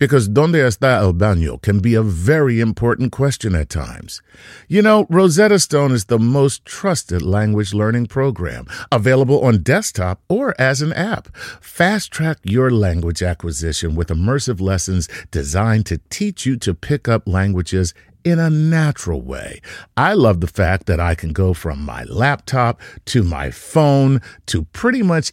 because ¿Dónde está el baño can be a very important question at times. You know, Rosetta Stone is the most trusted language learning program, available on desktop or as an app. Fast track your language acquisition with immersive lessons designed to teach you to pick up languages in a natural way. I love the fact that I can go from my laptop to my phone to pretty much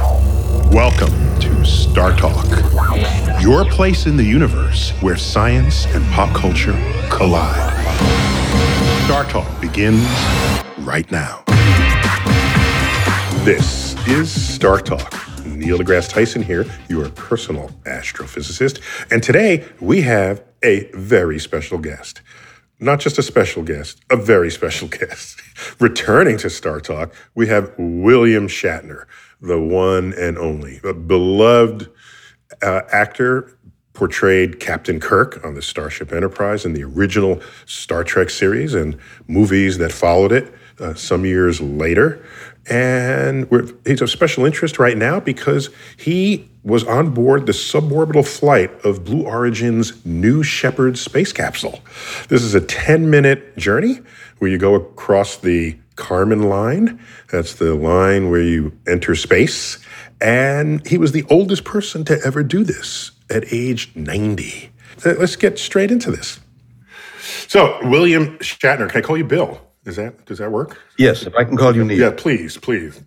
Welcome to StarTalk, your place in the universe where science and pop culture collide. StarTalk begins right now. This is StarTalk. Neil deGrasse Tyson here, your personal astrophysicist. And today we have a very special guest. Not just a special guest, a very special guest. Returning to StarTalk, we have William Shatner the one and only, a beloved uh, actor portrayed Captain Kirk on the Starship Enterprise in the original Star Trek series and movies that followed it uh, some years later. And he's of special interest right now because he was on board the suborbital flight of Blue Origin's New Shepard space capsule. This is a 10 minute journey where you go across the Kármán line. That's the line where you enter space. And he was the oldest person to ever do this at age 90. Let's get straight into this. So, William Shatner, can I call you Bill? Is that does that work? Yes, if I can call you Neil. Yeah, please, please,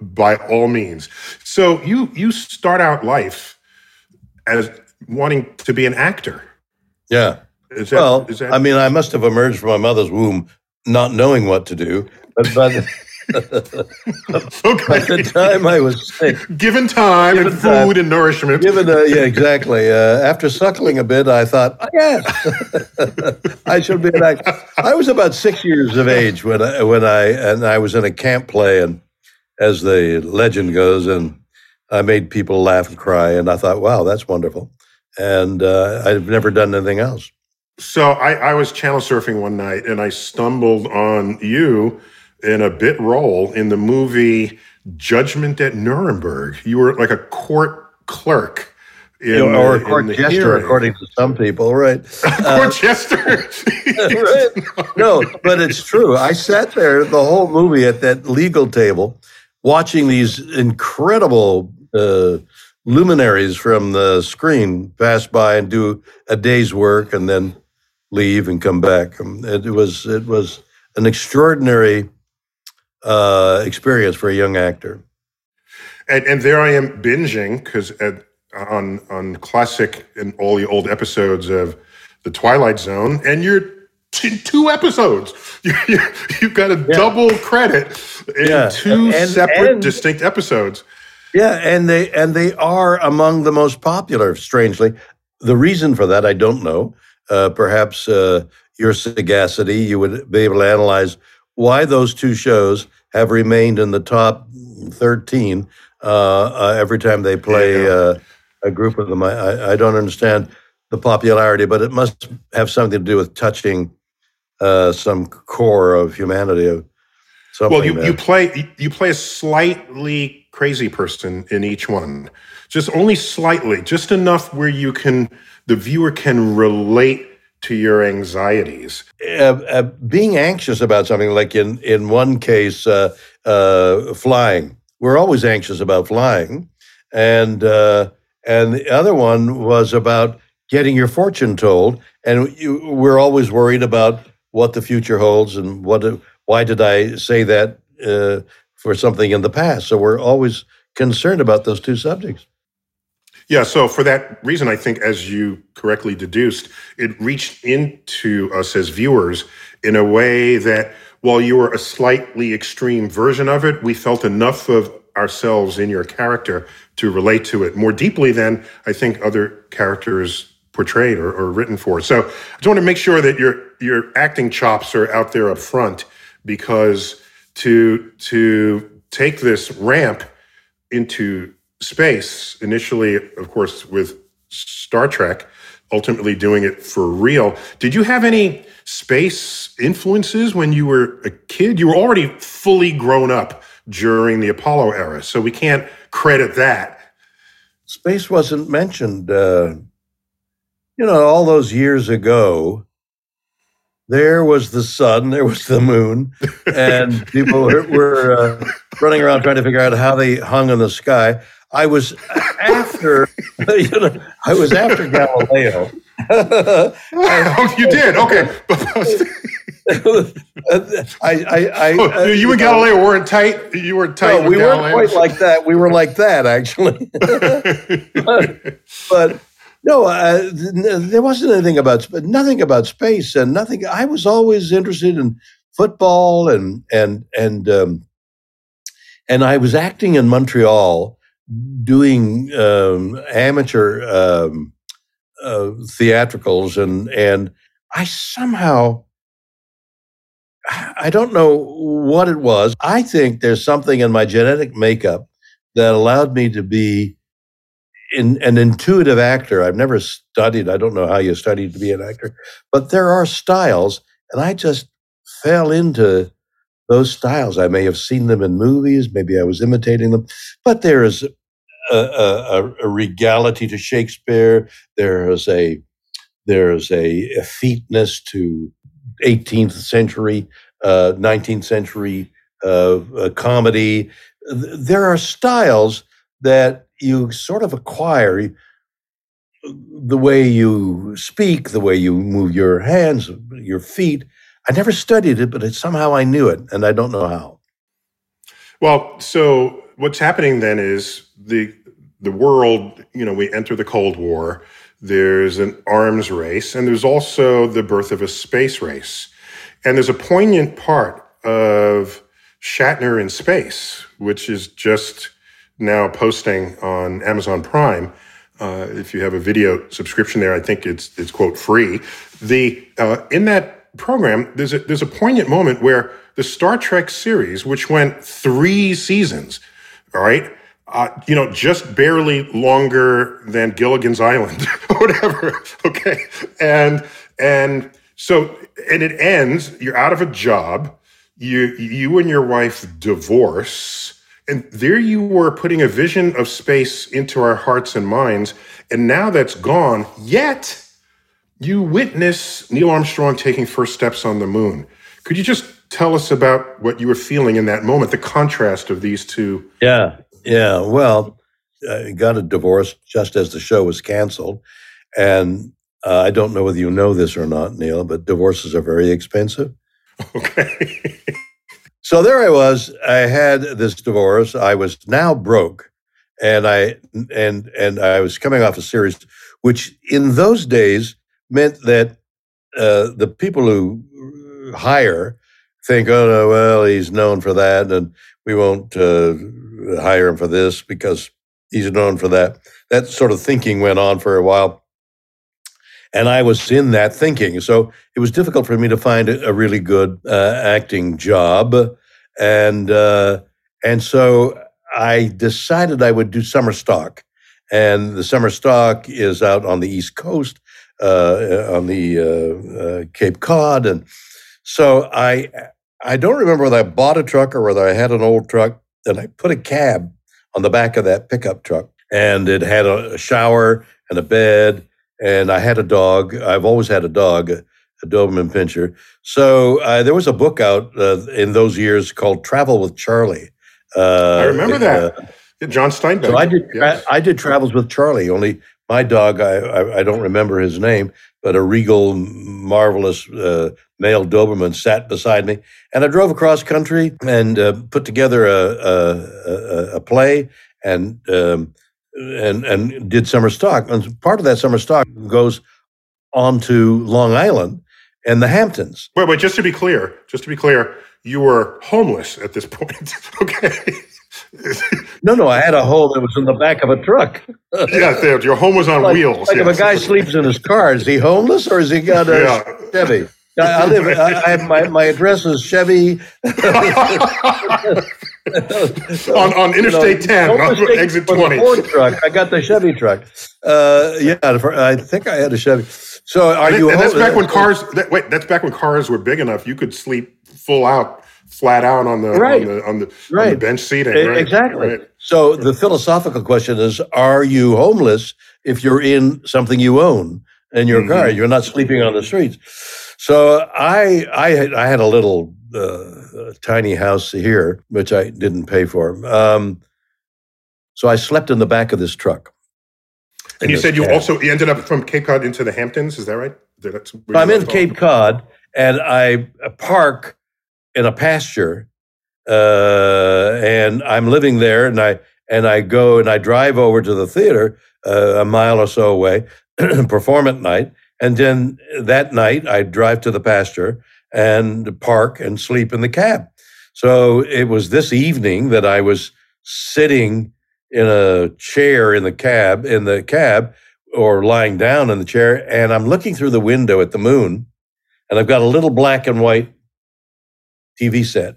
by all means. So you you start out life as wanting to be an actor. Yeah. That, well, that, I mean, I must have emerged from my mother's womb not knowing what to do. But by the, okay. by the time I was sick, given time given and food and nourishment, given uh, yeah, exactly. Uh, after suckling a bit, I thought, oh, yes, I should be actor. I was about six years of age when I, when I and I was in a camp play, and as the legend goes, and I made people laugh and cry, and I thought, wow, that's wonderful. And uh, I've never done anything else. So I, I was channel surfing one night and I stumbled on you in a bit role in the movie Judgment at Nuremberg. You were like a court clerk. In, or a court jester, hearing. according to some people, right? court uh, jester. right. No, but it's true. I sat there the whole movie at that legal table, watching these incredible uh, luminaries from the screen pass by and do a day's work, and then leave and come back. Um, it, was it was an extraordinary uh, experience for a young actor. And, and there I am binging because on on classic and all the old episodes of the Twilight Zone, and you're t- two episodes. You, you've got a yeah. double credit in yeah. two and, separate, and, distinct episodes. Yeah, and they and they are among the most popular. Strangely, the reason for that I don't know uh, perhaps uh, your sagacity, you would be able to analyze why those two shows have remained in the top 13 uh, uh every time they play uh, a group of them. I, I, don't understand the popularity, but it must have something to do with touching uh, some core of humanity. Of something Well, you, you play you play a slightly crazy person in each one, just only slightly, just enough where you can the viewer can relate to your anxieties. uh, uh, being anxious about something, like in in one case, uh, uh, flying. We're always anxious about flying, and uh, and the other one was about getting your fortune told, and you, we're always worried about what the future holds and what. Why did I say that uh, for something in the past? So we're always concerned about those two subjects. Yeah, so for that reason, I think, as you correctly deduced, it reached into us as viewers in a way that while you were a slightly extreme version of it, we felt enough of ourselves in your character to relate to it more deeply than I think other characters portrayed or, or written for. So I just want to make sure that your your acting chops are out there up front because to to take this ramp into space initially of course with star trek ultimately doing it for real did you have any space influences when you were a kid you were already fully grown up during the apollo era so we can't credit that space wasn't mentioned. Uh, you know, all those years ago, there was the sun, there was the moon, and people were, uh, running around trying to figure out how they hung in the sky. I was after, you know, I was after Galileo. oh you did okay I, I, I, Oh, you and galileo weren't tight you were tight No, we weren't quite like that. We were like that, actually. but, but no, uh, there wasn't anything about nothing about space, and nothing. I was always interested in football, and and and um, and I was acting in Montreal, doing um, amateur um, uh, theatricals, and and I somehow. I don't know what it was. I think there's something in my genetic makeup that allowed me to be in, an intuitive actor. I've never studied, I don't know how you study to be an actor, but there are styles, and I just fell into those styles. I may have seen them in movies, maybe I was imitating them, but there is a, a, a regality to Shakespeare. There is a there is a effeteness to 18th century, uh, 19th century uh, uh, comedy. There are styles that you sort of acquire the way you speak, the way you move your hands, your feet. I never studied it, but it, somehow I knew it, and I don't know how. Well, so what's happening then is the the world, you know, we enter the Cold War. There's an arms race, and there's also the birth of a space race. And there's a poignant part of Shatner in space, which is just now posting on Amazon Prime. Uh, if you have a video subscription there, I think it's it's quote free. The uh, in that program, there's a there's a poignant moment where the Star Trek series, which went three seasons, all right, uh, you know, just barely longer than Gilligan's Island or whatever, okay, and and so and it ends. You're out of a job. You you and your wife divorce. And there you were putting a vision of space into our hearts and minds. And now that's gone. Yet you witness Neil Armstrong taking first steps on the moon. Could you just tell us about what you were feeling in that moment, the contrast of these two? Yeah, yeah. Well, I got a divorce just as the show was canceled, and uh, I don't know whether you know this or not, Neil, but divorces are very expensive. Okay. So there I was. I had this divorce. I was now broke, and I and and I was coming off a series, which in those days meant that uh, the people who hire think, oh no, well he's known for that, and we won't uh, hire him for this because he's known for that. That sort of thinking went on for a while. And I was in that thinking. So it was difficult for me to find a, really good uh, acting job. And, uh, and so I decided I would do summer stock. And the summer stock is out on the East Coast. Uh, on the uh, uh, Cape Cod, and so I I don't remember whether I bought a truck or whether I had an old truck, and I put a cab on the back of that pickup truck, and it had a shower and a bed, and I had a dog. I've always had a dog, a Doberman Pinscher. So uh, there was a book out uh, in those years called Travel with Charlie. Uh, I remember that. John Steinbeck. So I did. Yes. I did travels with Charlie. Only my dog, I, I, I don't remember his name, but a regal, marvelous uh, male Doberman sat beside me, and I drove across country and uh, put together a a, a, play and um, and and did summer stock. And part of that summer stock goes on to Long Island and the Hamptons. Wait, wait. Just to be clear, just to be clear, you were homeless at this point. okay no, no, I had a home that was in the back of a truck. yeah, your home was on like, wheels. Like yes. if a guy sleeps in his car, is he homeless or is he got a yeah. Chevy? I, live. I, I, my my address is Chevy. on, on Interstate you know, 10, on exit 20. Ford truck. I got the Chevy truck. Uh, yeah, I think I had a Chevy. So are and you? And that's back when cars. That, wait, that's back when cars were big enough. You could sleep full out flat out on the right. on the on the, right. on the bench seating. Right. Exactly. Right. So the philosophical question is: Are you homeless if you're in something you own in your mm-hmm. car? You're not sleeping on the streets. So I I had, I had a little uh, tiny house here, which I didn't pay for. Um, so I slept in the back of this truck. And you said you also you ended up from Cape Cod into the Hamptons. Is that right? I'm in Cape Cod, and I park in a pasture, uh, and I'm living there, and I and I go and I drive over to the theater uh, a mile or so away, perform at night, and then that night I drive to the pasture and park and sleep in the cab. So it was this evening that I was sitting in a chair in the cab in the cab or lying down in the chair and I'm looking through the window at the moon and I've got a little black and white TV set,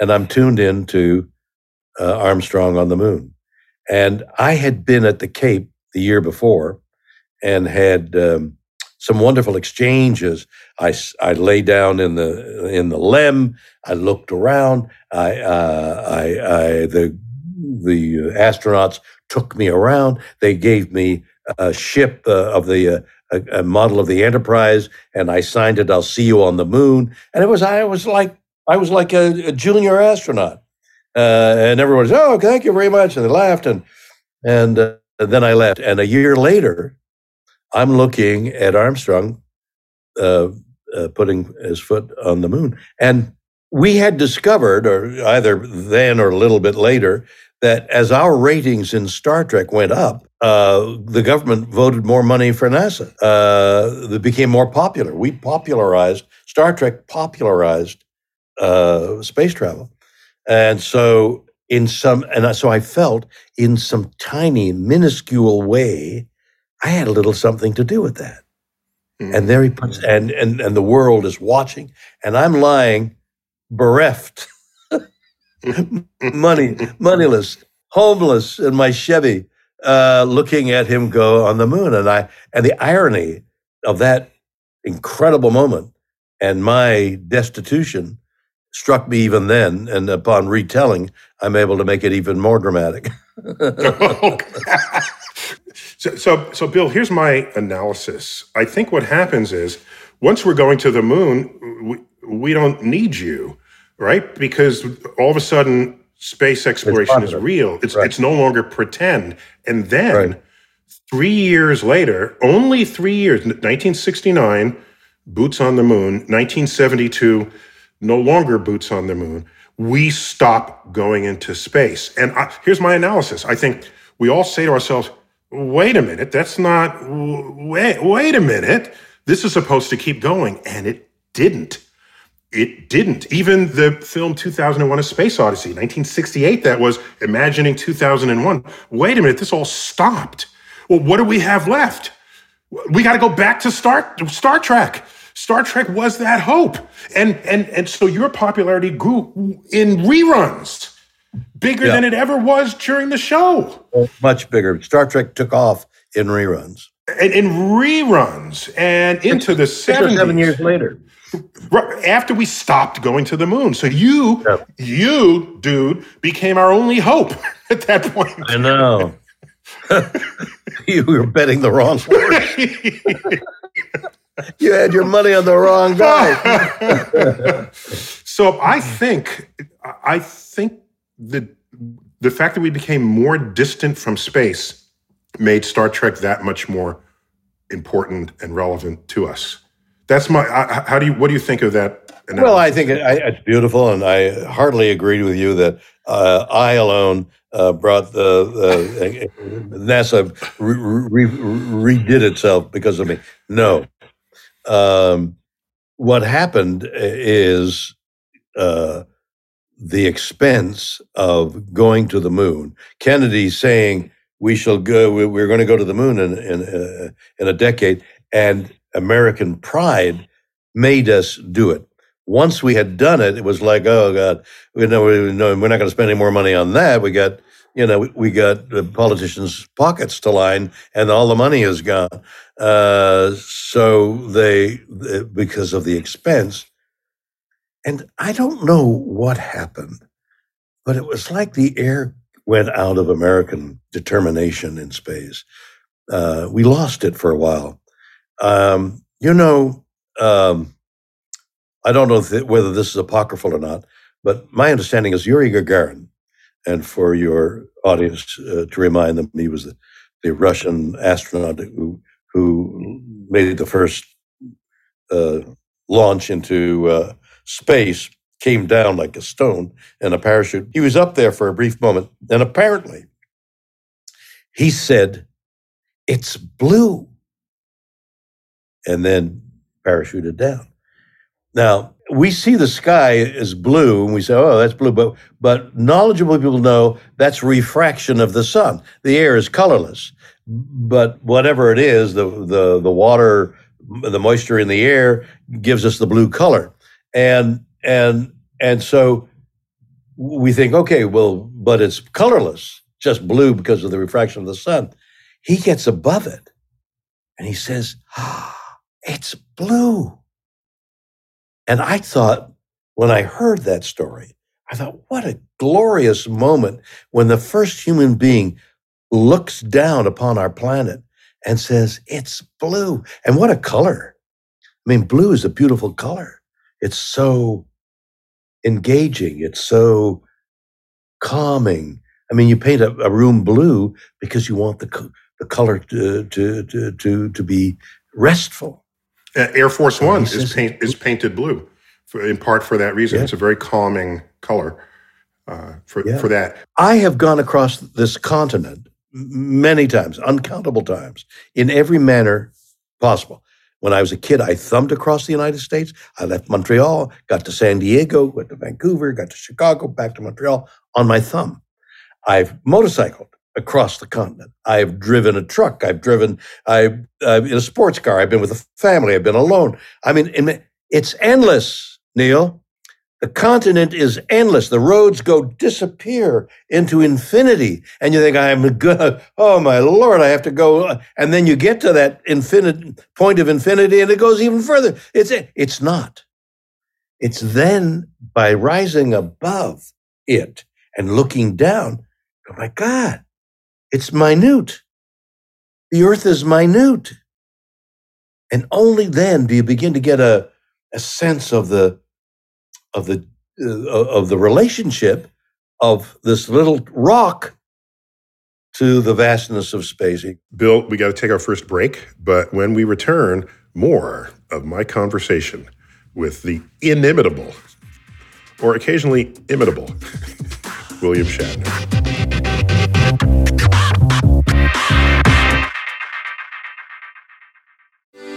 and I'm tuned in to uh, Armstrong on the Moon. And I had been at the Cape the year before and had um, some wonderful exchanges. I, I lay down in the in the lem. I looked around. I, uh, I, I the the astronauts took me around. They gave me a ship uh, of the uh, a, a, model of the Enterprise, and I signed it. I'll see you on the moon. And it was I was like I was like a, a junior astronaut. Uh, and everyone said, "Oh, thank you very much," and they laughed, and and uh, then I left. And a year later, I'm looking at Armstrong uh, uh, putting his foot on the moon, and we had discovered, or either then or a little bit later, that as our ratings in Star Trek went up, uh, the government voted more money for NASA. Uh, it became more popular. We popularized Star Trek, popularized uh, space travel. And so, in some, and so I felt in some tiny, minuscule way, I had a little something to do with that. Mm-hmm. And there he puts, and, and, and the world is watching, and I'm lying bereft, money, moneyless, homeless in my Chevy, uh, looking at him go on the moon. And I, and the irony of that incredible moment and my destitution struck me even then. And upon retelling, I'm able to make it even more dramatic. so, so, so, Bill, here's my analysis. I think what happens is once we're going to the moon, we, we don't need you, right? Because all of a sudden, space exploration is real. It's right. it's no longer pretend. And then right. three years later, only three years, 1969, boots on the moon, 1972 no longer boots on the moon, we stop going into space. And I, here's my analysis. I think we all say to ourselves, wait a minute, that's not, wait, wait a minute. This is supposed to keep going. And it didn't. It didn't. Even the film 2001 A Space Odyssey, 1968, that was imagining 2001. Wait a minute, this all stopped. Well, what do we have left? We got to go back to Star, Star Trek. Star Trek was that hope. And and and so your popularity grew in reruns. Bigger yeah. than it ever was during the show. Much bigger. Star Trek took off in reruns. and, and reruns and into the Six 70s. seven years later. After we stopped going to the moon. So you, Yeah. you, dude, became our only hope at that point. I know. you were betting the wrong horse. You had your money on the wrong guy. so I think, I think that the fact that we became more distant from space made Star Trek that much more important and relevant to us. That's my. How do you? What do you think of that? Well, I think it, I, it's beautiful, and I heartily agreed with you that uh, I alone uh, brought the, the NASA re, re, redid itself because of me. No, um, what happened is uh, the expense of going to the moon. Kennedy saying we shall go. we- We're going to go to the moon in in, uh, in a decade, and American pride made us do it once we had done it, it was like, oh god, we know we know we're not going to spend any more money on that. We got, you know, we, we got the politicians' pockets to line, and all the money is gone. Uh, so they, they- because of the expense, and I don't know what happened, but it was like the air went out of American determination in space. Uh, we lost it for a while. Um, you know. Um, I don't know th- whether this is apocryphal or not, but my understanding is Yuri Gagarin, and for your audience uh, to remind them, he was the, the Russian astronaut who who made the first uh, launch into uh, space, came down like a stone in a parachute. He was up there for a brief moment, and apparently, he said, "It's blue," and then parachuted down. Now we see the sky as blue, and we say, "Oh, that's blue," but but knowledgeable people know that's refraction of the sun. The air is colorless, but whatever it is, the the the water, the moisture in the air gives us the blue color, and and and so we think, okay, well, but it's colorless, just blue because of the refraction of the sun. He gets above it, and he says, ah, "It's blue." And I thought, when I heard that story, I thought, what a glorious moment when the first human being looks down upon our planet and says, it's blue. And what a color. I mean, blue is a beautiful color. It's so engaging, it's so calming. I mean, you paint a, a room blue because you want the, the color to, to, to, to, to be restful. Uh, Air Force One he is paint is painted blue, for, in part for that reason. Yeah. It's a very calming color uh, for Yeah. for that. I have gone across this continent many times, uncountable times, in every manner possible. When I was a kid, I thumbed across the United States. I left Montreal, got to San Diego, went to Vancouver, got to Chicago, back to Montreal on my thumb. I've motorcycled across the continent. I've driven a truck. I've driven I've in a sports car. I've been with a family. I've been alone. I mean, it's endless, Neil. The continent is endless. The roads go disappear into infinity. And you think, I'm good. Oh, my Lord, I have to go. And then you get to that infinite point of infinity and it goes even further. It's, it's not. It's then by rising above it and looking down, oh my God, it's minute. The earth is minute. And only then do you begin to get a, a sense of the of the uh, of the relationship of this little rock to the vastness of space. Bill, we got to take our first break, but when we return, more of my conversation with the inimitable, or occasionally imitable, William Shatner.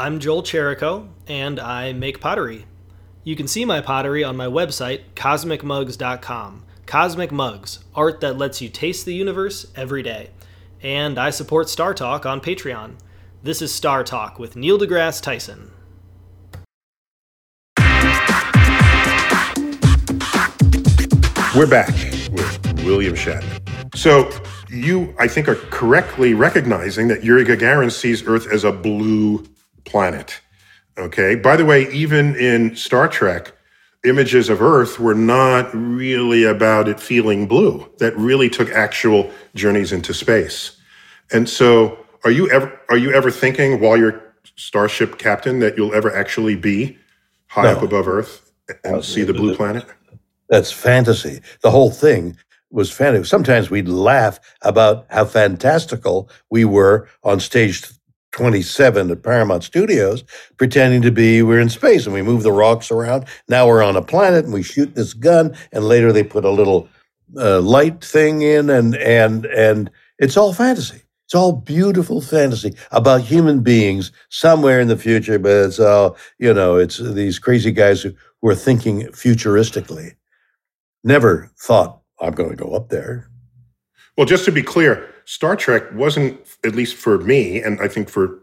I'm Joel Cherico, and I make pottery. You can see my pottery on my website, cosmicmugs.com. Cosmic Mugs, art that lets you taste the universe every day. And I support StarTalk on Patreon. This is StarTalk with Neil deGrasse Tyson. We're back with William Shatner. So you, I think, are correctly recognizing that Yuri Gagarin sees Earth as a blue planet. Okay. By the way, even in Star Trek, images of Earth were not really about it feeling blue. That really took actual journeys into space. And so, are you ever are you ever thinking while you're starship captain that you'll ever actually be high No. up above Earth and uh, see the blue planet? That's fantasy. The whole thing was fantasy. Sometimes we'd laugh about how fantastical we were on stage 27 at Paramount Studios, pretending to be we're in space and we move the rocks around. Now we're on a planet and we shoot this gun, and later they put a little uh, light thing in, and and and it's all fantasy. It's all beautiful fantasy about human beings somewhere in the future, but it's all you know. It's these crazy guys who, who are thinking futuristically. Never thought I'm going to go up there. Well, just to be clear, Star Trek wasn't, at least for me, and I think for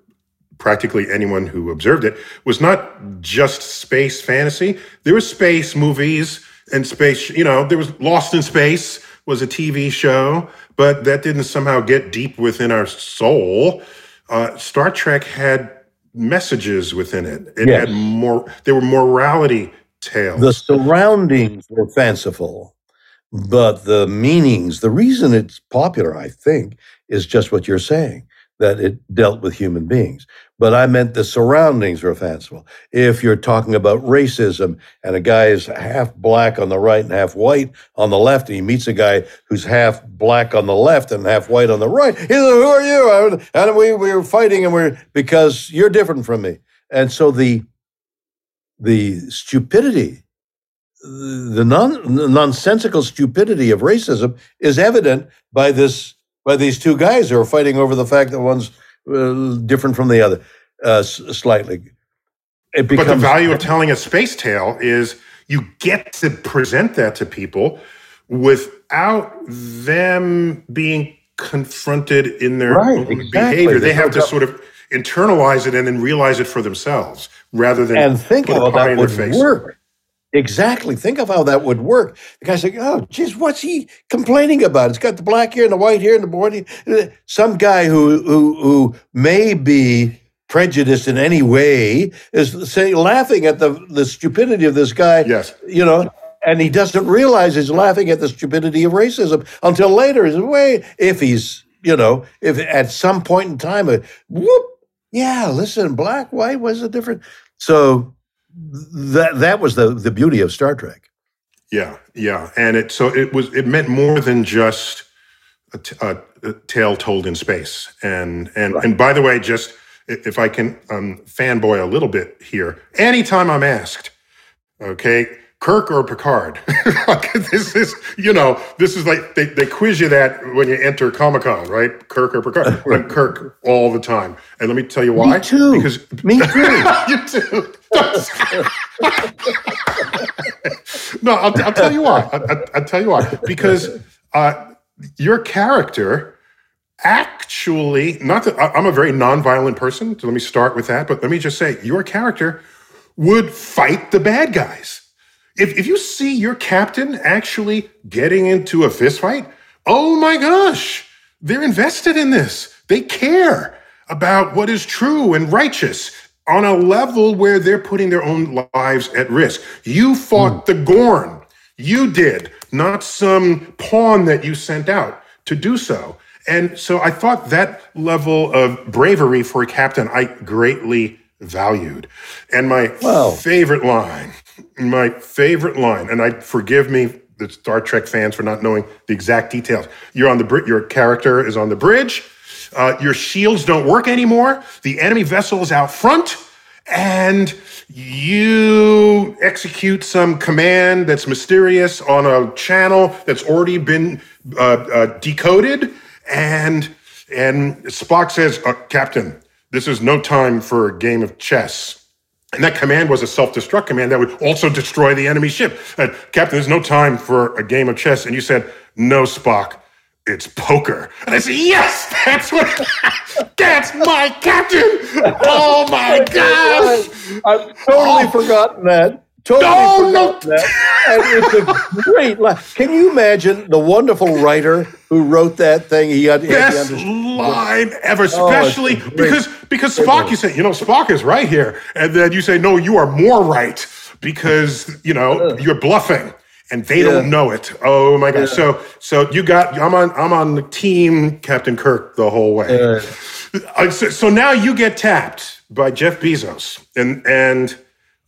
practically anyone who observed it, was not just space fantasy. There was space movies and space, you know, there was Lost in Space was a TV show, but that didn't somehow get deep within our soul. Uh, Star Trek had messages within it. It Yes. had more, there were morality tales. The surroundings were fanciful, but the meanings, the reason it's popular, I think, is just what you're saying that it dealt with human beings. But I meant the surroundings were fanciful. If you're talking about racism and a guy is half black on the right and half white on the left, and he meets a guy who's half black on the left and half white on the right, he's like, Who are you? And we, we were fighting, and we're because you're different from me. And so the the stupidity the non, nonsensical stupidity of racism is evident by this by these two guys who are fighting over the fact that one's uh, different from the other uh, s- slightly. It But the value of telling a space tale is you get to present that to people without them being confronted in their Right, own exactly. behavior. They There's have to sort of internalize it and then realize it for themselves rather than and think how that would face. work. Exactly. Think of how that would work. The guy's like, oh, geez, what's he complaining about? It's got the black hair and the white hair and the body. Some guy who who who may be prejudiced in any way is saying, laughing at the the stupidity of this guy. Yes. You know, and he doesn't realize he's laughing at the stupidity of racism until later. He's way if he's you know if at some point in time, uh, whoop, yeah, listen, black, white was a different. So that that was the the beauty of Star Trek. Yeah, yeah, and it so it was it meant more than just a, t- a, a tale told in space. And and Right. and by the way, just if I can um, fanboy a little bit here, anytime I'm asked, okay, Kirk or Picard, this is you know this is like they, they quiz you that when you enter Comic Con, right? Kirk or Picard? I'm Kirk all the time, and let me tell you why. Me too. Because Me too. you too. no, I'll, I'll tell you why. I, I, I'll tell you why. Because uh, your character actually, not that I- I'm a very nonviolent person, so let me start with that. But let me just say, your character would fight the bad guys. If, if you see your captain actually getting into a fistfight, oh my gosh, they're invested in this. They care about what is true and righteous on a level where they're putting their own lives at risk. You fought hmm. the Gorn. You did, not some pawn that you sent out to do so. And so I thought that level of bravery for a captain I greatly valued. And my Wow. favorite line, my favorite line, and I forgive me, the Star Trek fans, for not knowing the exact details. You're on the your character is on the bridge. Uh, your shields don't work anymore. The enemy vessel is out front, and you execute some command that's mysterious on a channel that's already been uh, uh, decoded. And and Spock says, uh, "Captain, this is no time for a game of chess." And that command was a self-destruct command that would also destroy the enemy ship. Uh, Captain, there's no time for a game of chess. And you said, "No, Spock." It's poker. And I said, yes, that's what, that's my captain. Oh my gosh. I've totally forgotten that. Totally No, no. it's a great line. Can you imagine the wonderful writer who wrote that thing? He had, he Best the line ever, Oh, especially great- because because Spock, you say, you know, Spock is right here, and then you say, no, you are more right because you know you're bluffing, and they Yeah. don't know it. Oh my gosh! So so you got I'm on I'm on the team Captain Kirk the whole way. Uh, so, so now you get tapped by Jeff Bezos, and and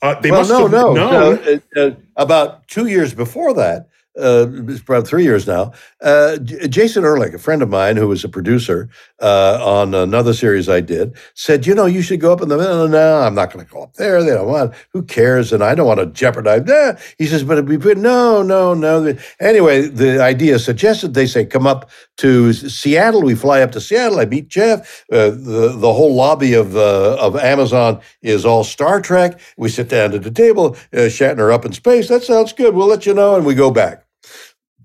uh, they Well, must no, have no. known. Uh, uh, about two years before that, uh, it's about three years now, uh, Jason Ehrlich, a friend of mine who was a producer uh, on another series I did, said, "You know, you should go up in the middle." No, I'm not going to go up there. They don't want. Who cares? And I don't want to jeopardize. Nah. He says, "But it'd be good." No, no, no. Anyway, the idea suggested they say, "Come up to Seattle." We fly up to Seattle. I meet Jeff. Uh, the the whole lobby of uh, of Amazon is all Star Trek. We sit down at the table. Uh, Shatner up in space. That sounds good. We'll let you know, and we go back.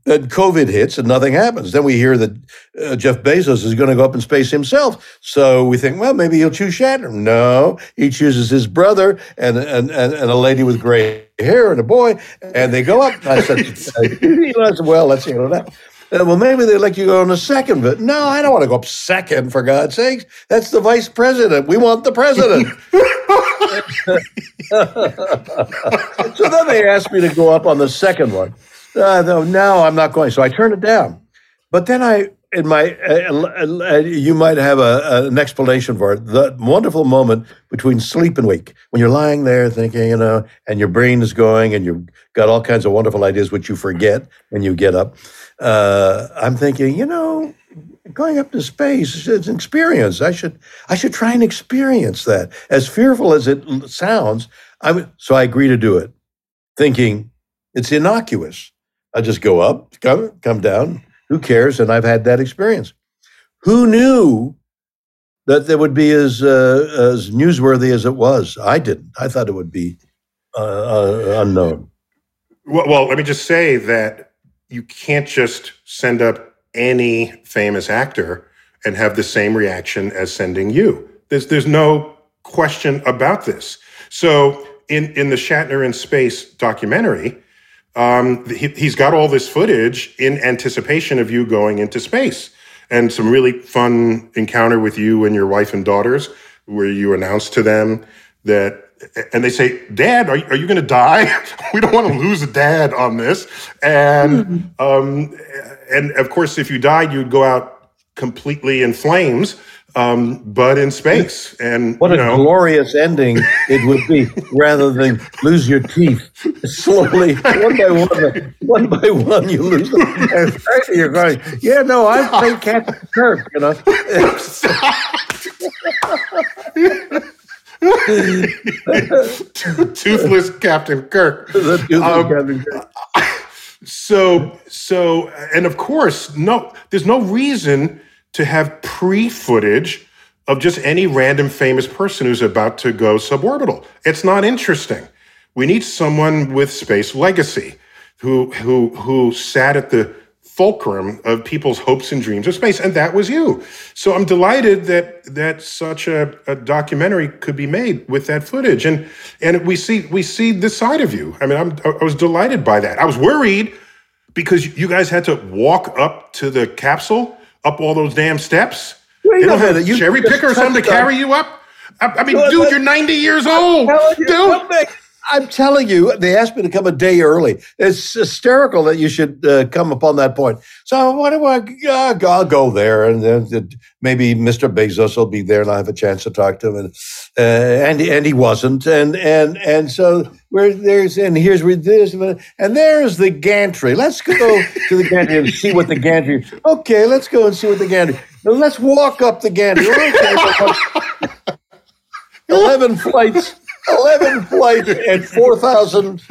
Then COVID hits and nothing happens. Then we hear that uh, Jeff Bezos is going to go up in space himself. So we think, well, maybe he'll choose Shatner. No, he chooses his brother and and and, and a lady with gray hair and a boy, and they go up. I said, Elon said, well, let's handle that. Uh, well, maybe they'd like you to go on a second, but no, I don't want to go up second, for God's sakes. That's the vice president. We want the president. so then they asked me to go up on the second one. Uh, no, no, I'm not going. So I turned it down. But then I, in my, uh, you might have a, an explanation for it. The wonderful moment between sleep and wake, when you're lying there thinking, you know, and your brain is going, and you've got all kinds of wonderful ideas which you forget when you get up. Uh, I'm thinking, you know, going up to space is an experience. I should, I should try and experience that. As fearful as it sounds, I would, so I agree to do it, thinking it's innocuous. I just go up, come, come down. Who cares? And I've had that experience. Who knew that there would be as uh, as newsworthy as it was? I didn't. I thought it would be uh, uh, unknown. Well, well, let me just say that you can't just send up any famous actor and have the same reaction as sending you. There's there's no question about this. So in in the Shatner in space documentary, um, he, he's got all this footage in anticipation of you going into space, and some really fun encounter with you and your wife and daughters, where you announce to them that. And they say, "Dad, are, are you going to die? we don't want to lose a dad on this." And um, and of course, if you died, you'd go out completely in flames um, but in space. And What a know, glorious ending it would be, rather than lose your teeth slowly, one by one, one by one, you lose them. And finally you're going, yeah, no, I played Captain Kirk, you know. toothless Captain Kirk. The tooth of Um, Captain Kirk. So, so, and of course, no, there's no reason to have pre-footage of just any random famous person who's about to go suborbital. It's not interesting. We need someone with space legacy, who who who sat at the fulcrum of people's hopes and dreams of space, and that was you. So I'm delighted that that such a, a documentary could be made with that footage, and and we see we see this side of you. I mean, I'm, I was delighted by that. I was worried because you guys had to walk up to the capsule, up all those damn steps. Wait they don't have a cherry picker or something to carry you up. I, I mean, No, dude, you're 90 years old, you, dude. I'm telling you, they asked me to come a day early. It's hysterical that you should uh, come upon that point. So what do I? Uh, I'll go there, and then uh, maybe Mr. Bezos will be there, and I will have a chance to talk to him. And uh, and and he wasn't, and and and so where there's and here's where this and there's the gantry. Let's go to the gantry and see what the gantry. Okay, let's go and see what the gantry. Let's walk up the gantry. Okay, Eleven flights. 11 flights at 4,000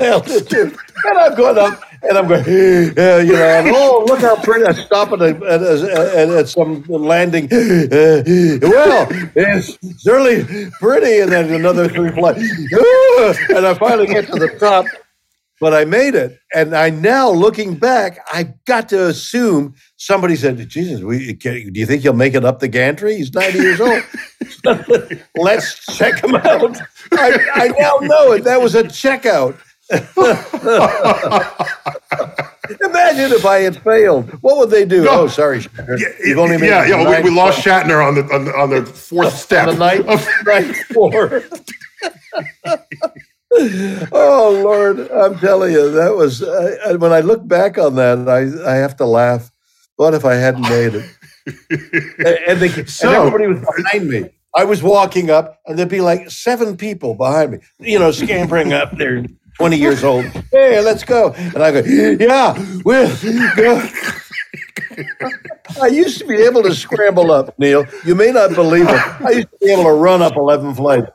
altitude. And I'm going up and I'm going, uh, you know, and, oh, look how pretty. I stop at, a, at, at, at some landing. Uh, well, it's certainly pretty. And then another three flights. Uh, and I finally get to the top, but I made it. And I now, looking back, I got to assume somebody said, Jesus, we, can, do you think he'll make it up the gantry? He's 90 years old. Let's check him out. I, I now know it. That was a checkout. Imagine if I had failed. What would they do? No. Oh, sorry, Shatner. Yeah, You've only made yeah, yeah. We, we lost Shatner on the on the, on the fourth step. on the night, of- night four. Oh Lord, I'm telling you, that was I, when I look back on that, I I have to laugh. What if I hadn't made it? and, and, they, So- and everybody was behind me. I was walking up, and there'd be like seven people behind me, you know, scampering up. They're 20 years old. Hey, let's go. And I go, yeah, we'll go. I used to be able to scramble up, Neil. You may not believe it. I used to be able to run up 11 flights.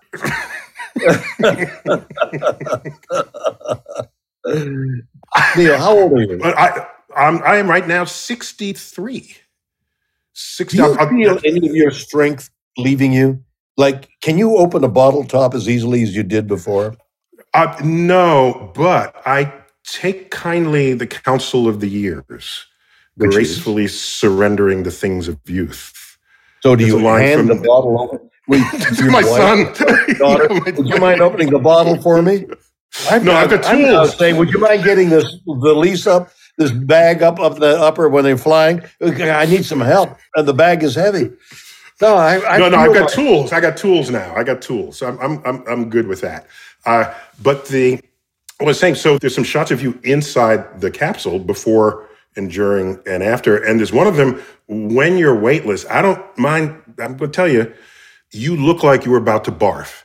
Neil, how old are you? I I'm I am right now 63. 60 Do you I'll- feel any of your strength leaving you? Like, can you open a bottle top as easily as you did before? Uh, no, but I take kindly the counsel of the years, Which is? gracefully surrendering the things of youth. So do There's you hand from- the bottle over? You- my wife, son. daughter, my- would you mind opening the bottle for me? I'm, No, I've got I'm saying, would you mind getting this the lease up, this bag up up the upper when they're flying? I need some help, and the bag is heavy. No, I, I no, no. I've got like- tools. I got tools now. I got tools. So I'm, I'm, I'm, I'm good with that. Uh, but the, I was saying, so there's some shots of you inside the capsule before and during and after. And there's one of them when you're weightless. I don't mind. I'm going to tell you, you look like you were about to barf.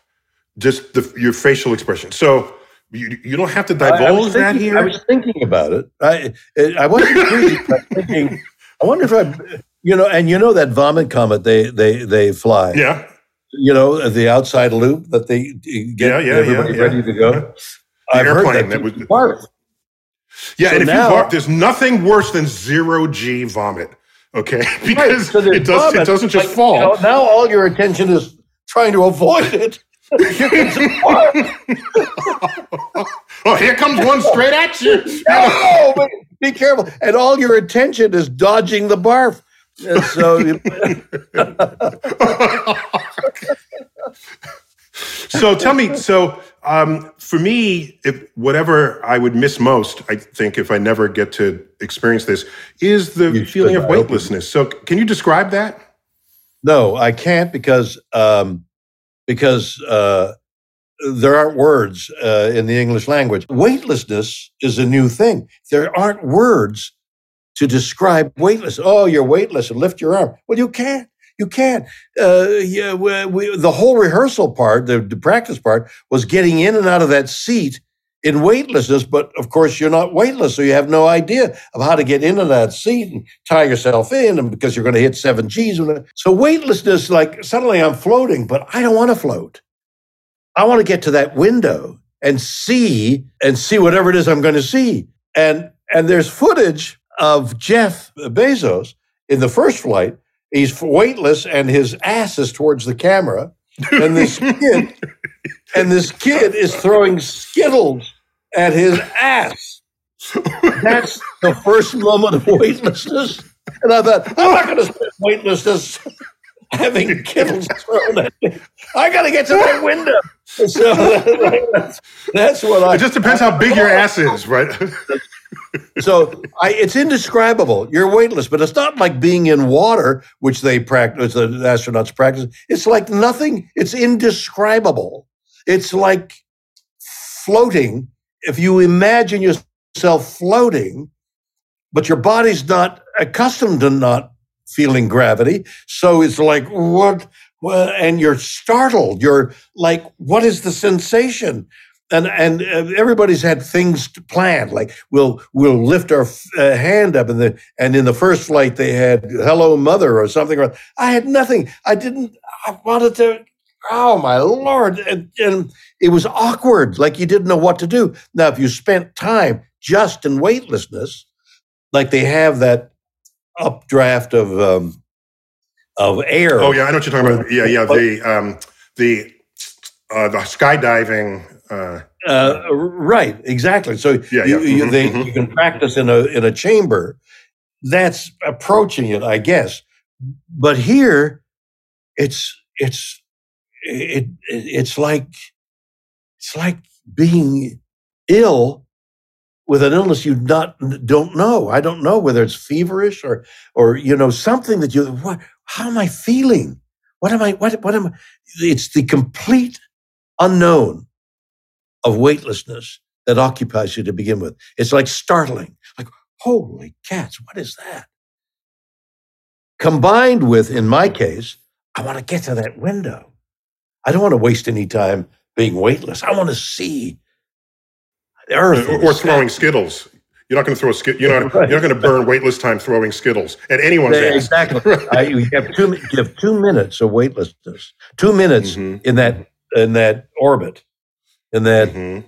Just the, your facial expression. So you, you don't have to divulge was that here. I was thinking about it. I I wasn't crazy. but thinking, I wonder if I, you know, and you know that vomit comet they they they fly. yeah. You know the outside loop that they get Yeah, yeah, everybody yeah, ready to go. I've heard that that was barf. Yeah, So and if now- you barf, there's nothing worse than zero G vomit. Okay, because so it, does, it doesn't just like, fall. you know, now all your attention is trying to avoid it. You get some barf. oh, here comes one straight at you. No, but be careful. And all your attention is dodging the barf. And so, you- so tell me, so um, for me, if whatever I would miss most, I think, if I never get to experience this, is the You feeling of I hope you- weightlessness. So can you describe that? No, I can't because um, because uh, there aren't words uh, in the English language. Weightlessness is a new thing. There aren't words to describe weightless. Oh, you're weightless and lift your arm. Well, you can't. You can't. Uh, yeah, we, we, the whole rehearsal part, the, the practice part, was getting in and out of that seat in weightlessness. But of course, you're not weightless, so you have no idea of how to get into that seat and tie yourself in, and because you're going to hit seven G's. So weightlessness, like suddenly I'm floating, but I don't want to float. I want to get to that window and see and see whatever it is I'm going to see. And and there's footage of Jeff Bezos in the first flight. He's weightless and his ass is towards the camera. And this kid and this kid is throwing skittles at his ass. That's the first moment of weightlessness. And I thought, I'm not going to spend weightlessness having skittles thrown at me. I got to get to that window. So that's, that's what I. It just depends how big your ass is, right? So I, it's indescribable. You're weightless, but it's not like being in water, which they practice, the astronauts practice. It's like nothing. It's indescribable. It's like floating. If you imagine yourself floating, but your body's not accustomed to not feeling gravity, so it's like what? And you're startled. You're like, what is the sensation? And and uh, everybody's had things planned like we'll we'll lift our uh, hand up and the and in the first flight they had hello mother or something i had nothing i didn't i wanted to oh my lord and, and it was awkward like you didn't know what to do now if you spent time just in weightlessness like they have that updraft of um of air oh yeah, I know what you're talking about. Yeah, yeah. The um, the uh, the skydiving. Uh, Uh, right, exactly. So Yeah, you, yeah. you, Mhm, they, mhm. you can practice in a in a chamber. That's approaching it, I guess. But here, it's it's it, it it's like it's like being ill with an illness you not don't know. I don't know whether it's feverish or or you know something that you what how am I feeling? What am I what what am I? It's the complete unknown of weightlessness that occupies you to begin with. It's like startling, like, holy cats, what is that? Combined with, in my case, I want to get to that window. I don't want to waste any time being weightless. I want to see or, or throwing skittles. You're not going to throw a skit. You're not. Right. You're not going to burn weightless time throwing skittles at anyone's Yeah, exactly. I, you have two. You have two minutes of weightlessness. Two minutes Mhm. in that in that orbit, in that Mhm.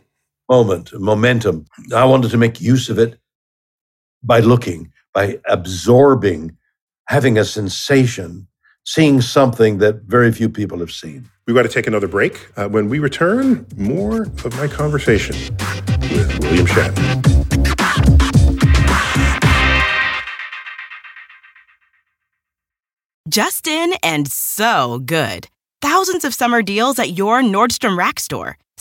moment, momentum. I wanted to make use of it by looking, by absorbing, having a sensation, seeing something that very few people have seen. We've got to take another break. Uh, when we return, more of my conversation with William Shatner. Just in and so good. Thousands of summer deals at your Nordstrom Rack store.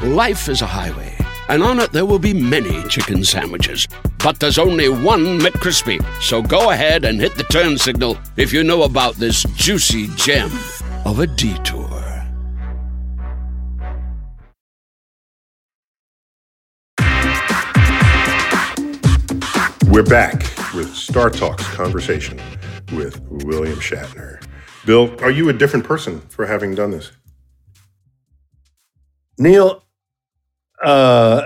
Life is a highway, and on it there will be many chicken sandwiches. But there's only one McCrispy. So go ahead and hit the turn signal if you know about this juicy gem of a detour. We're back. with StarTalk's conversation with William Shatner. Bill, are you a different person for having done this? Neil, uh,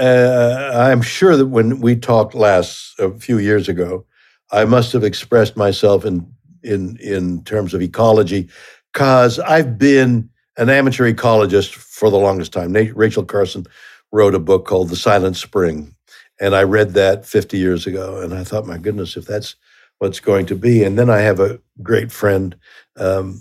uh, I'm sure that when we talked last a few years ago, I must have expressed myself in in in terms of ecology, because I've been an amateur ecologist for the longest time. Rachel Carson wrote a book called The Silent Spring, and I read that 50 years ago, and I thought, my goodness, if that's what's going to be. And then I have a great friend, um,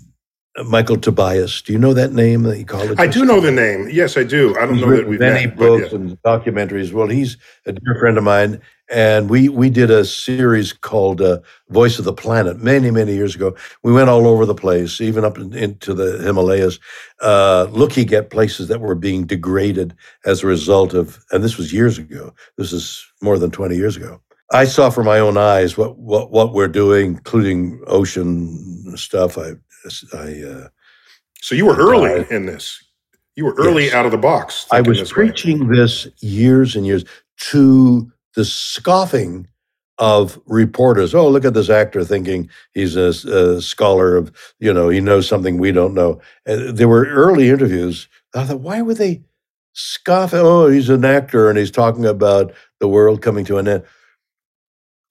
Michael Tobias. Do you know that name, the ecologist? I do know the name. Yes, I do. I don't he's know that we've many met, books yeah. and documentaries. Well, he's a dear friend of mine, and we we did a series called uh, Voice of the Planet many many years ago. We went all over the place, even up in, into the Himalayas, uh, looking at places that were being degraded as a result of. And this was years ago. This is more than twenty years ago. I saw for my own eyes what what what we're doing, including ocean stuff. I I. Uh, so you were early in this. You were early Yes. out of the box. I was this way. preaching this years and years to the scoffing of reporters. Oh, look at this actor thinking he's a, a scholar of, you know, he knows something we don't know. And there were early interviews. I thought, why would they scoff? Oh, he's an actor and he's talking about the world coming to an end.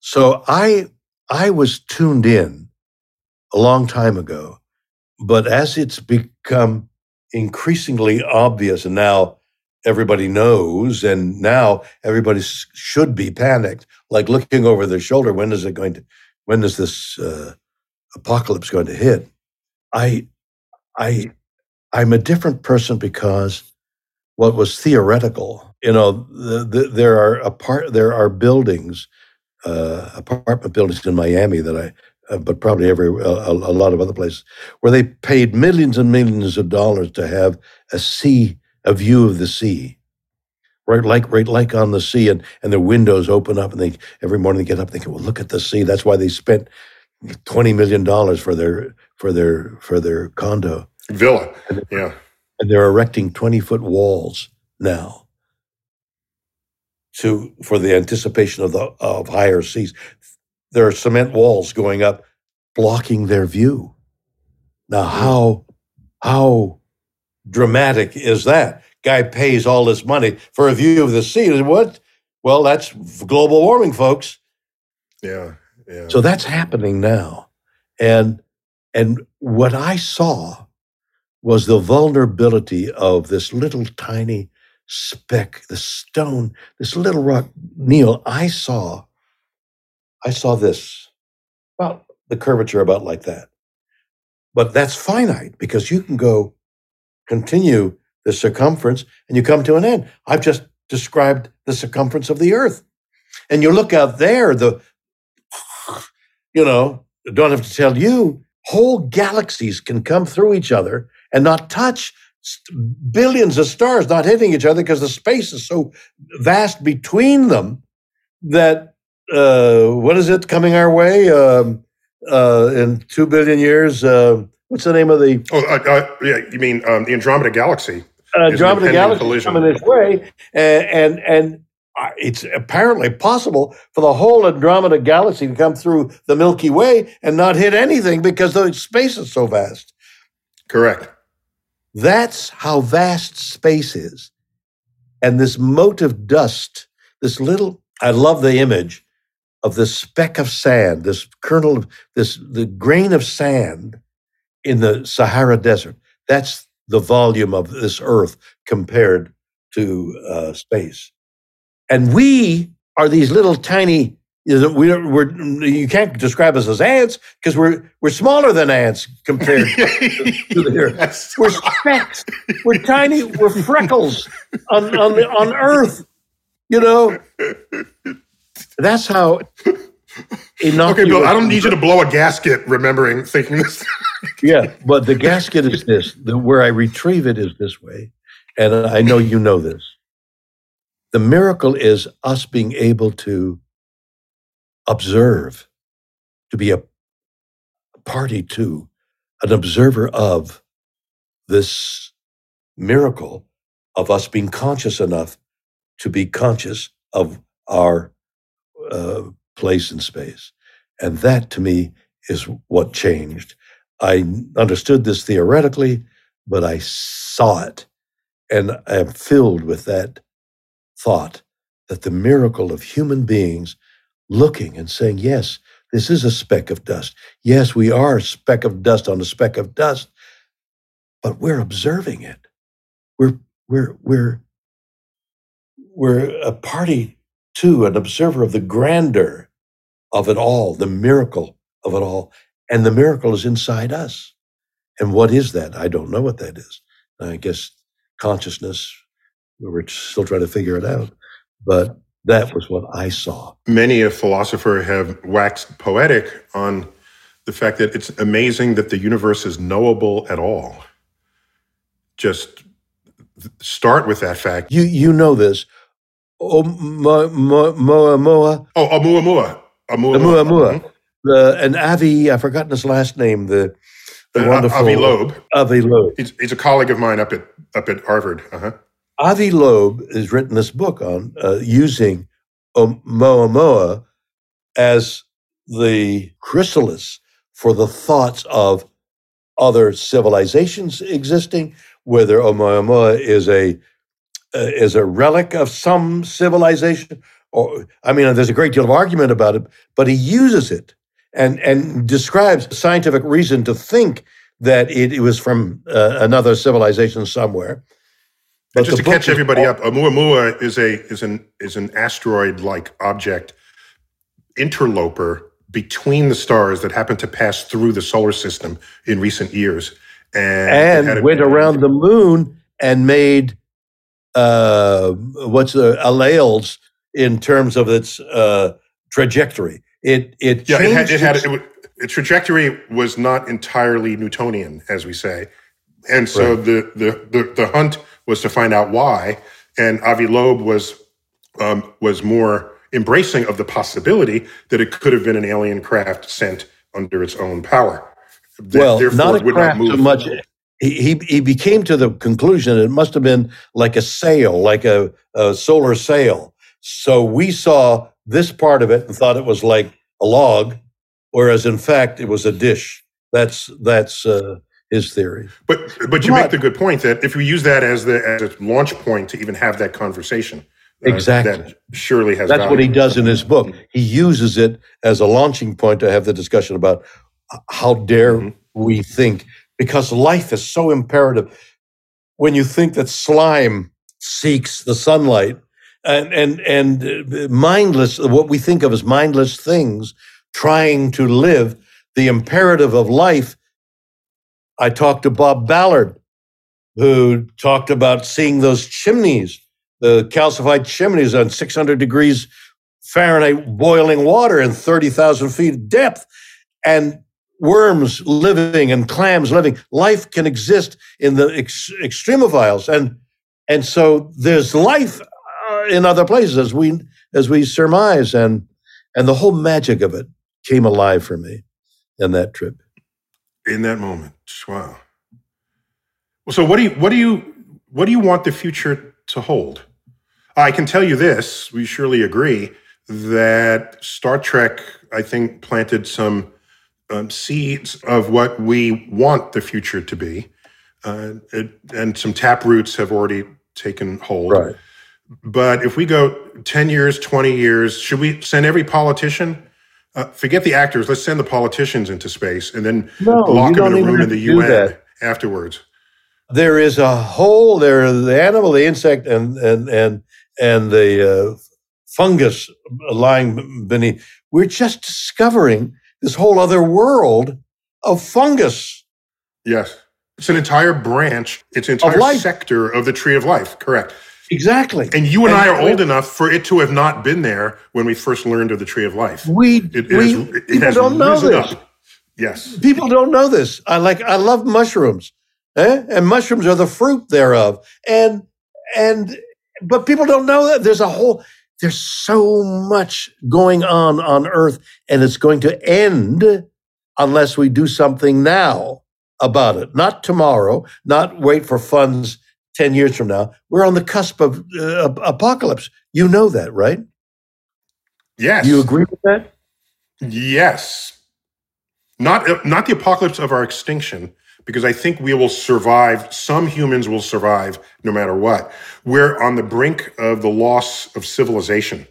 So I I was tuned in a long time ago, but as it's become increasingly obvious, and now everybody knows, and now everybody should be panicked, like looking over their shoulder. When is it going to? When is this uh, apocalypse going to hit? I, I, I'm a different person because what was theoretical, you know, the, the, there are apart, there are buildings, uh, apartment buildings in Miami that I Uh, but probably every a, a a lot of other places where they paid millions and millions of dollars to have a sea, a view of the sea, right, like right, like on the sea, and and their windows open up, and they every morning they get up, and they go, well, look at the sea. That's why they spent twenty million dollars for their for their for their condo, Villa. Yeah. and they're erecting twenty foot walls now. To for the anticipation of the of higher seas, there are cement walls going up, blocking their view. Now, mm. how how dramatic is that? Guy pays all this money for a view of the sea. What? Well, that's global warming, folks. Yeah. Yeah. So that's happening now. And and what I saw was the vulnerability of this little tiny speck, the stone, this little rock. Neil, I saw I saw this about the curvature about like that. But that's finite because you can go continue the circumference and you come to an end. I've just described the circumference of the earth. And you look out there, the you know, don't have to tell you, whole galaxies can come through each other and not touch billions of stars not hitting each other because the space is so vast between them that uh, what is it coming our way um, uh, in two billion years? Uh, what's the name of the oh, uh, uh, yeah. You mean um, the Andromeda Galaxy? uh, an Andromeda Galaxy collision. coming this way, and and, and uh, it's apparently possible for the whole Andromeda Galaxy to come through the Milky Way and not hit anything because the space is so vast. Correct. That's how vast space is, and this mote of dust, this little. I love the image of this speck of sand, this kernel of this the grain of sand in the Sahara Desert. That's the volume of this Earth compared to uh, space, and we are these little tiny. you know, We're, we're, you can't describe us as ants because we're we're smaller than ants compared to the Earth. We're specks. We're tiny. We're freckles on on the, on Earth. You know, that's how. okay, Bill. I don't need you to blow a gasket remembering thinking this. Yeah, but the gasket is this. The, where I retrieve it is this way, and I know you know this. The miracle is us being able to observe, to be a party to, an observer of this miracle of us being conscious enough to be conscious of our uh, place in space. And that to me is what changed. I understood this theoretically, but I saw it. And I am filled with that thought that the miracle of human beings looking and saying, yes, this is a speck of dust. Yes, we are a speck of dust on a speck of dust, but we're observing it. We're, we're, we're, we're a party to, an observer of the grandeur of it all, the miracle of it all. And the miracle is inside us. And what is that? I don't know what that is. I guess consciousness, we're still trying to figure it out. But that was what I saw. Many a philosopher have waxed poetic on the fact that it's amazing that the universe is knowable at all. Just start with that fact. You you know this. Oh, Moa Moa. Oh, Oumuamua. Moa. Mm-hmm. The and Avi, I've forgotten his last name. The the uh, wonderful Avi Loeb. Avi Loeb. He's, he's, a colleague of mine up at up at Harvard. Uh-huh. Avi Loeb has written this book on uh, using Moa Moa as the chrysalis for the thoughts of other civilizations existing, whether Oumuamua is a uh, is a relic of some civilization, or I mean, there's a great deal of argument about it, but he uses it and and describes scientific reason to think that it, it was from uh, another civilization somewhere. But just to catch everybody all, up, Oumuamua is a is an is an asteroid like object interloper between the stars that happened to pass through the solar system in recent years, and, and went around the moon and made uh, what's the alleles in terms of its uh, trajectory. It it yeah, it had, it had it, its trajectory was not entirely Newtonian, as we say, and so right. the, the the the hunt was to find out why. And Avi Loeb was um, was more embracing of the possibility that it could have been an alien craft sent under its own power. well, not a craft not so much. He, he became to the conclusion that it must have been like a sail, like a, a solar sail. So we saw this part of it and thought it was like a log, whereas in fact it was a dish. That's that's uh, his theory. But but you but, make the good point that if we use that as the as a launch point to even have that conversation, uh, exactly, that surely has. That's value. what he does in his book. He uses it as a launching point to have the discussion about how dare mm-hmm. we think because life is so imperative. When you think that slime seeks the sunlight and and and uh, mindless, what we think of as mindless things, trying to live the imperative of life I talked to Bob Ballard, who talked about seeing those chimneys, the calcified chimneys on 600 degrees Fahrenheit boiling water in 30,000 feet depth, and worms living and clams living. Life can exist in the ex- extremophiles, and and so there's life uh, in other places as we as we surmise, and and the whole magic of it came alive for me in that trip in that moment. Wow. Well, so what do you what do you what do you want the future to hold? I can tell you this: we surely agree that Star Trek, I think, planted some um, seeds of what we want the future to be, uh, it, and some tap roots have already taken hold. Right. But if we go ten years, twenty years, should we send every politician uh, forget the actors. Let's send the politicians into space and then no, lock them in a room in the UN that. afterwards. There is a whole there the animal, the insect, and and and and the uh, fungus lying beneath. We're just discovering this whole other world of fungus. Yes, it's an entire branch. It's an entire sector of the tree of life. Correct. Exactly. And you and, and I are old enough for it to have not been there when we first learned of the tree of life. We, it, it we has, it people don't know this. Up. Yes. People don't know this. I like I love mushrooms. Eh? And mushrooms are the fruit thereof. And and but people don't know that there's a whole there's so much going on on earth and it's going to end unless we do something now about it. Not tomorrow, not wait for funds 10 years from now, we're on the cusp of uh, apocalypse. You know that, right? Yes. Do you agree with that? Yes. Not uh, not the apocalypse of our extinction, because I think we will survive. Some humans will survive no matter what. We're on the brink of the loss of civilization,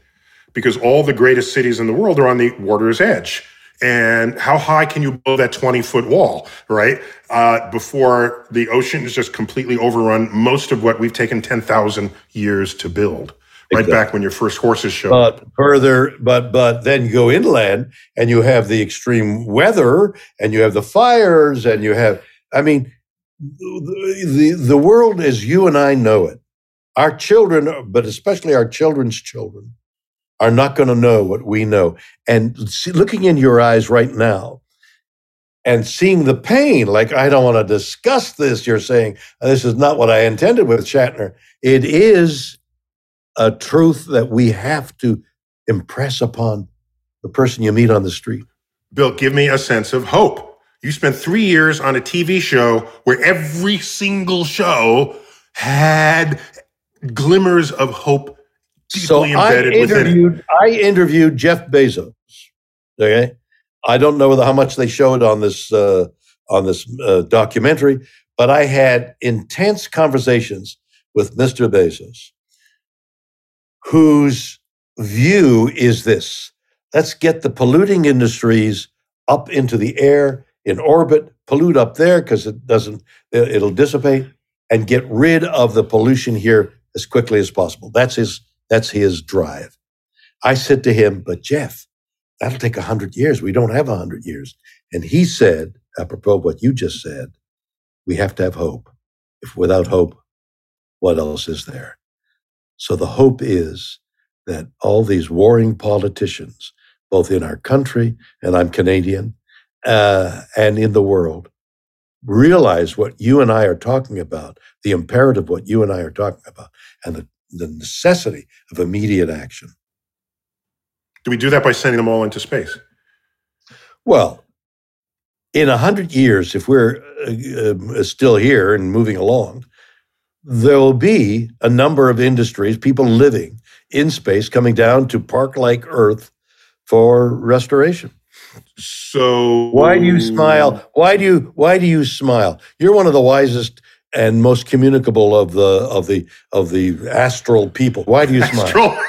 because all the greatest cities in the world are on the water's edge. And how high can you build that 20 foot wall, right? Uh, before the ocean is just completely overrun most of what we've taken 10,000 years to build right Exactly. back when your first horses showed up. Further, but but then you go inland and you have the extreme weather and you have the fires and you have. I mean, the the, world as you and I know it, our children, but especially our children's children, are not going to know what we know. And see, looking in your eyes right now. And seeing the pain, like I don't want to discuss this. You're saying this is not what I intended with Shatner. It is a truth that we have to impress upon the person you meet on the street. Bill, give me a sense of hope. You spent three years on a TV show where every single show had glimmers of hope deeply So I embedded within it. interviewed, I interviewed Jeff Bezos. Okay, I don't know how much they showed on this uh, on this uh, documentary, but I had intense conversations with Mr. Bezos, whose view is this: let's get the polluting industries up into the air in orbit, pollute up there because it doesn't, it- it'll dissipate, and get rid of the pollution here as quickly as possible. That's his that's his drive. I said to him, but Jeff, that'll take a hundred years. We don't have a hundred years. And he said, apropos of what you just said, we have to have hope. If without hope, what else is there? So the hope is that all these warring politicians, both in our country, and I'm Canadian, uh, and in the world, realize what you and I are talking about, the imperative what you and I are talking about, and the, the necessity of immediate action. Do we do that by sending them all into space? Well, in a hundred years, if we're uh, uh, still here and moving along, there will be a number of industries, people living in space, coming down to park-like Earth for restoration. So Why do you smile? Why do you Why do you smile? You're one of the wisest and most communicable of the of the of the astral people. Why do you smile?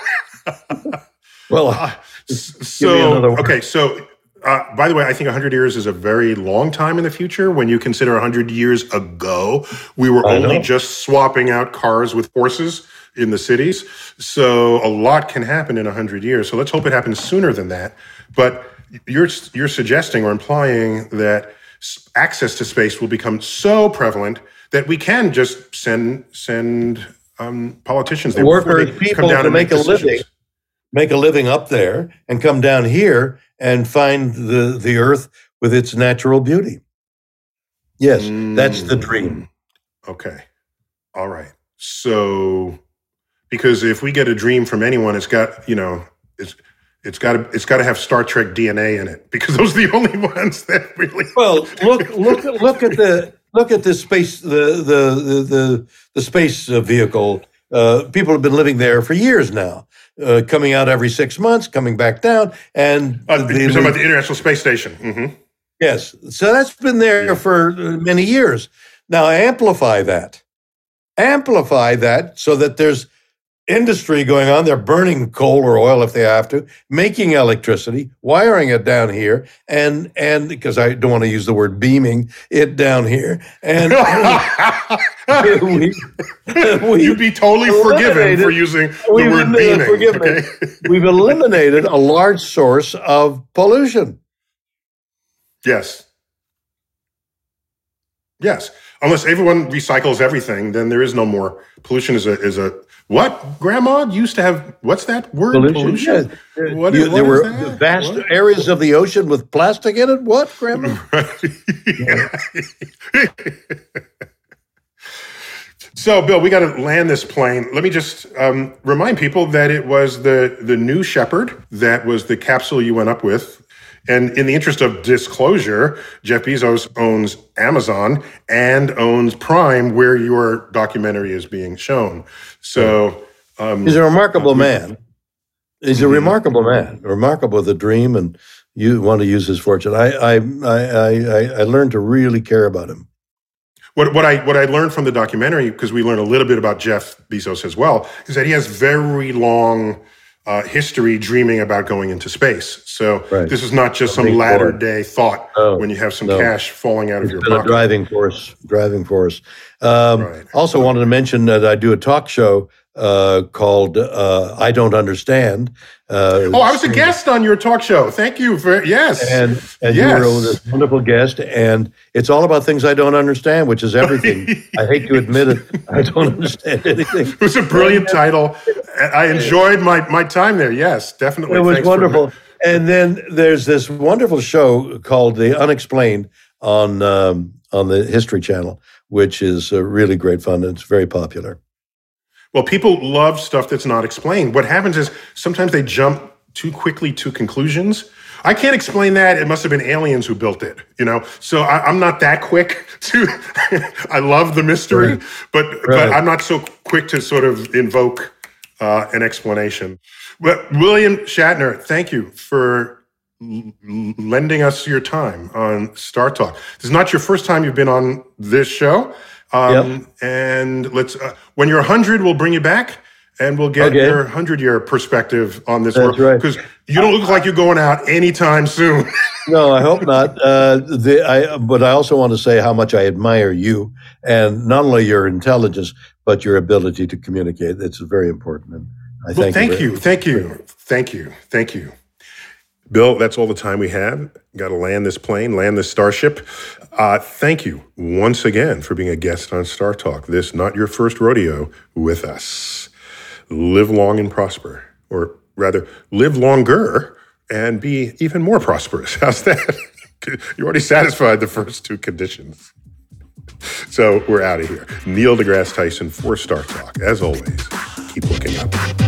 Well, Uh, me so okay, so uh, by the way, I think 100 years is a very long time in the future. When you consider 100 years ago, we were I only know. just swapping out cars with horses in the cities. So a lot can happen in 100 years. So let's hope it happens sooner than that. But you're you're suggesting or implying that access to space will become so prevalent that we can just send send um, politicians there before workers, they come people down to and make a living, make a living up there, and come down here and find the the Earth with its natural beauty. Yes, that's the dream. Mm, Okay. All right. So because if we get a dream from anyone, it's got, you know, it's it's got to it's got to have Star Trek DNA in it because those are the only ones that really Well, look, look, look at the look at the space, the the the the, the space uh, vehicle. Uh, people have been living there for years now, uh, coming out every six months, coming back down, and uh, they you're talking about the International Space Station. Mm-hmm. Yes. So that's been there for uh, many years. Now amplify that. Amplify that so that there's industry going on. They're burning coal or oil if they have to, making electricity, wiring it down here, and and because I don't want to use the word beaming it down here. And we, we, You'd be totally forgiven for using the we've word beaming. forgive me. Okay. we've eliminated a large source of pollution. Yes. Yes. Unless everyone recycles everything, then there is no more pollution. Is a is a what? Grandma used to have. What's that word? Pollution. Yeah. What You- is- there were that? vast What? areas of the ocean with plastic in it. What, Grandma? so, Bill, we got to land this plane. Let me just um, remind people that it was the the New Shepard that was the capsule you went up with. And in the interest of disclosure, Jeff Bezos owns Amazon and owns Prime, where your documentary is being shown. So, um, He's a remarkable man. He's a Mhm. remarkable man, remarkable with a dream, and you want to use his fortune. I I I I, I- I learned to really care about him. What, what I what I learned from the documentary, because we learned a little bit about Jeff Bezos as well, is that he has very long uh, history dreaming about going into space. So Right. this is not just some latter forward. day thought No, when you have some no. cash falling out of your pocket. driving force. Driving force. Um, Right. Also, wanted to mention that I do a talk show uh, called uh, "I Don't Understand." Uh, Oh, I was a guest on your talk show. Thank you for yes. and and Yes. you were this wonderful guest, and it's all about things I don't understand, which is everything. I hate to admit it, I don't understand anything. it was a brilliant title. I enjoyed my, my time there. Yes, definitely. It was Thanks wonderful. And then there's this wonderful show called The Unexplained on um, on the History Channel, which is uh, really great fun. and It's very popular. Well, people love stuff that's not explained. What happens is sometimes they jump too quickly to conclusions. I can't explain that. It must have been aliens who built it, you know. So I, I'm not that quick to. I love the mystery, Right. but but I'm not so quick to sort of invoke uh, an explanation. But William Shatner, thank you for l- lending us your time on StarTalk. This is not your first time you've been on this show. Um, And let's, uh, when you're 100, we'll bring you back and we'll get Okay. your 100 year perspective on this That's world. right. Because you don't look like you're going out anytime soon. No, I hope not. Uh, the, I, but I also want to say how much I admire you and not only your intelligence, but your ability to communicate. It's very important. And I Well, thank, thank very you. Thank you. Thank you. Thank you. Bill, that's all the time we have. Got to land this plane, land this starship. Uh, thank you once again for being a guest on StarTalk. This not your first rodeo with us. Live long and prosper, or rather, live longer and be even more prosperous. How's that? you already satisfied the first two conditions. So we're out of here. Neil deGrasse Tyson for StarTalk. As always, keep looking up.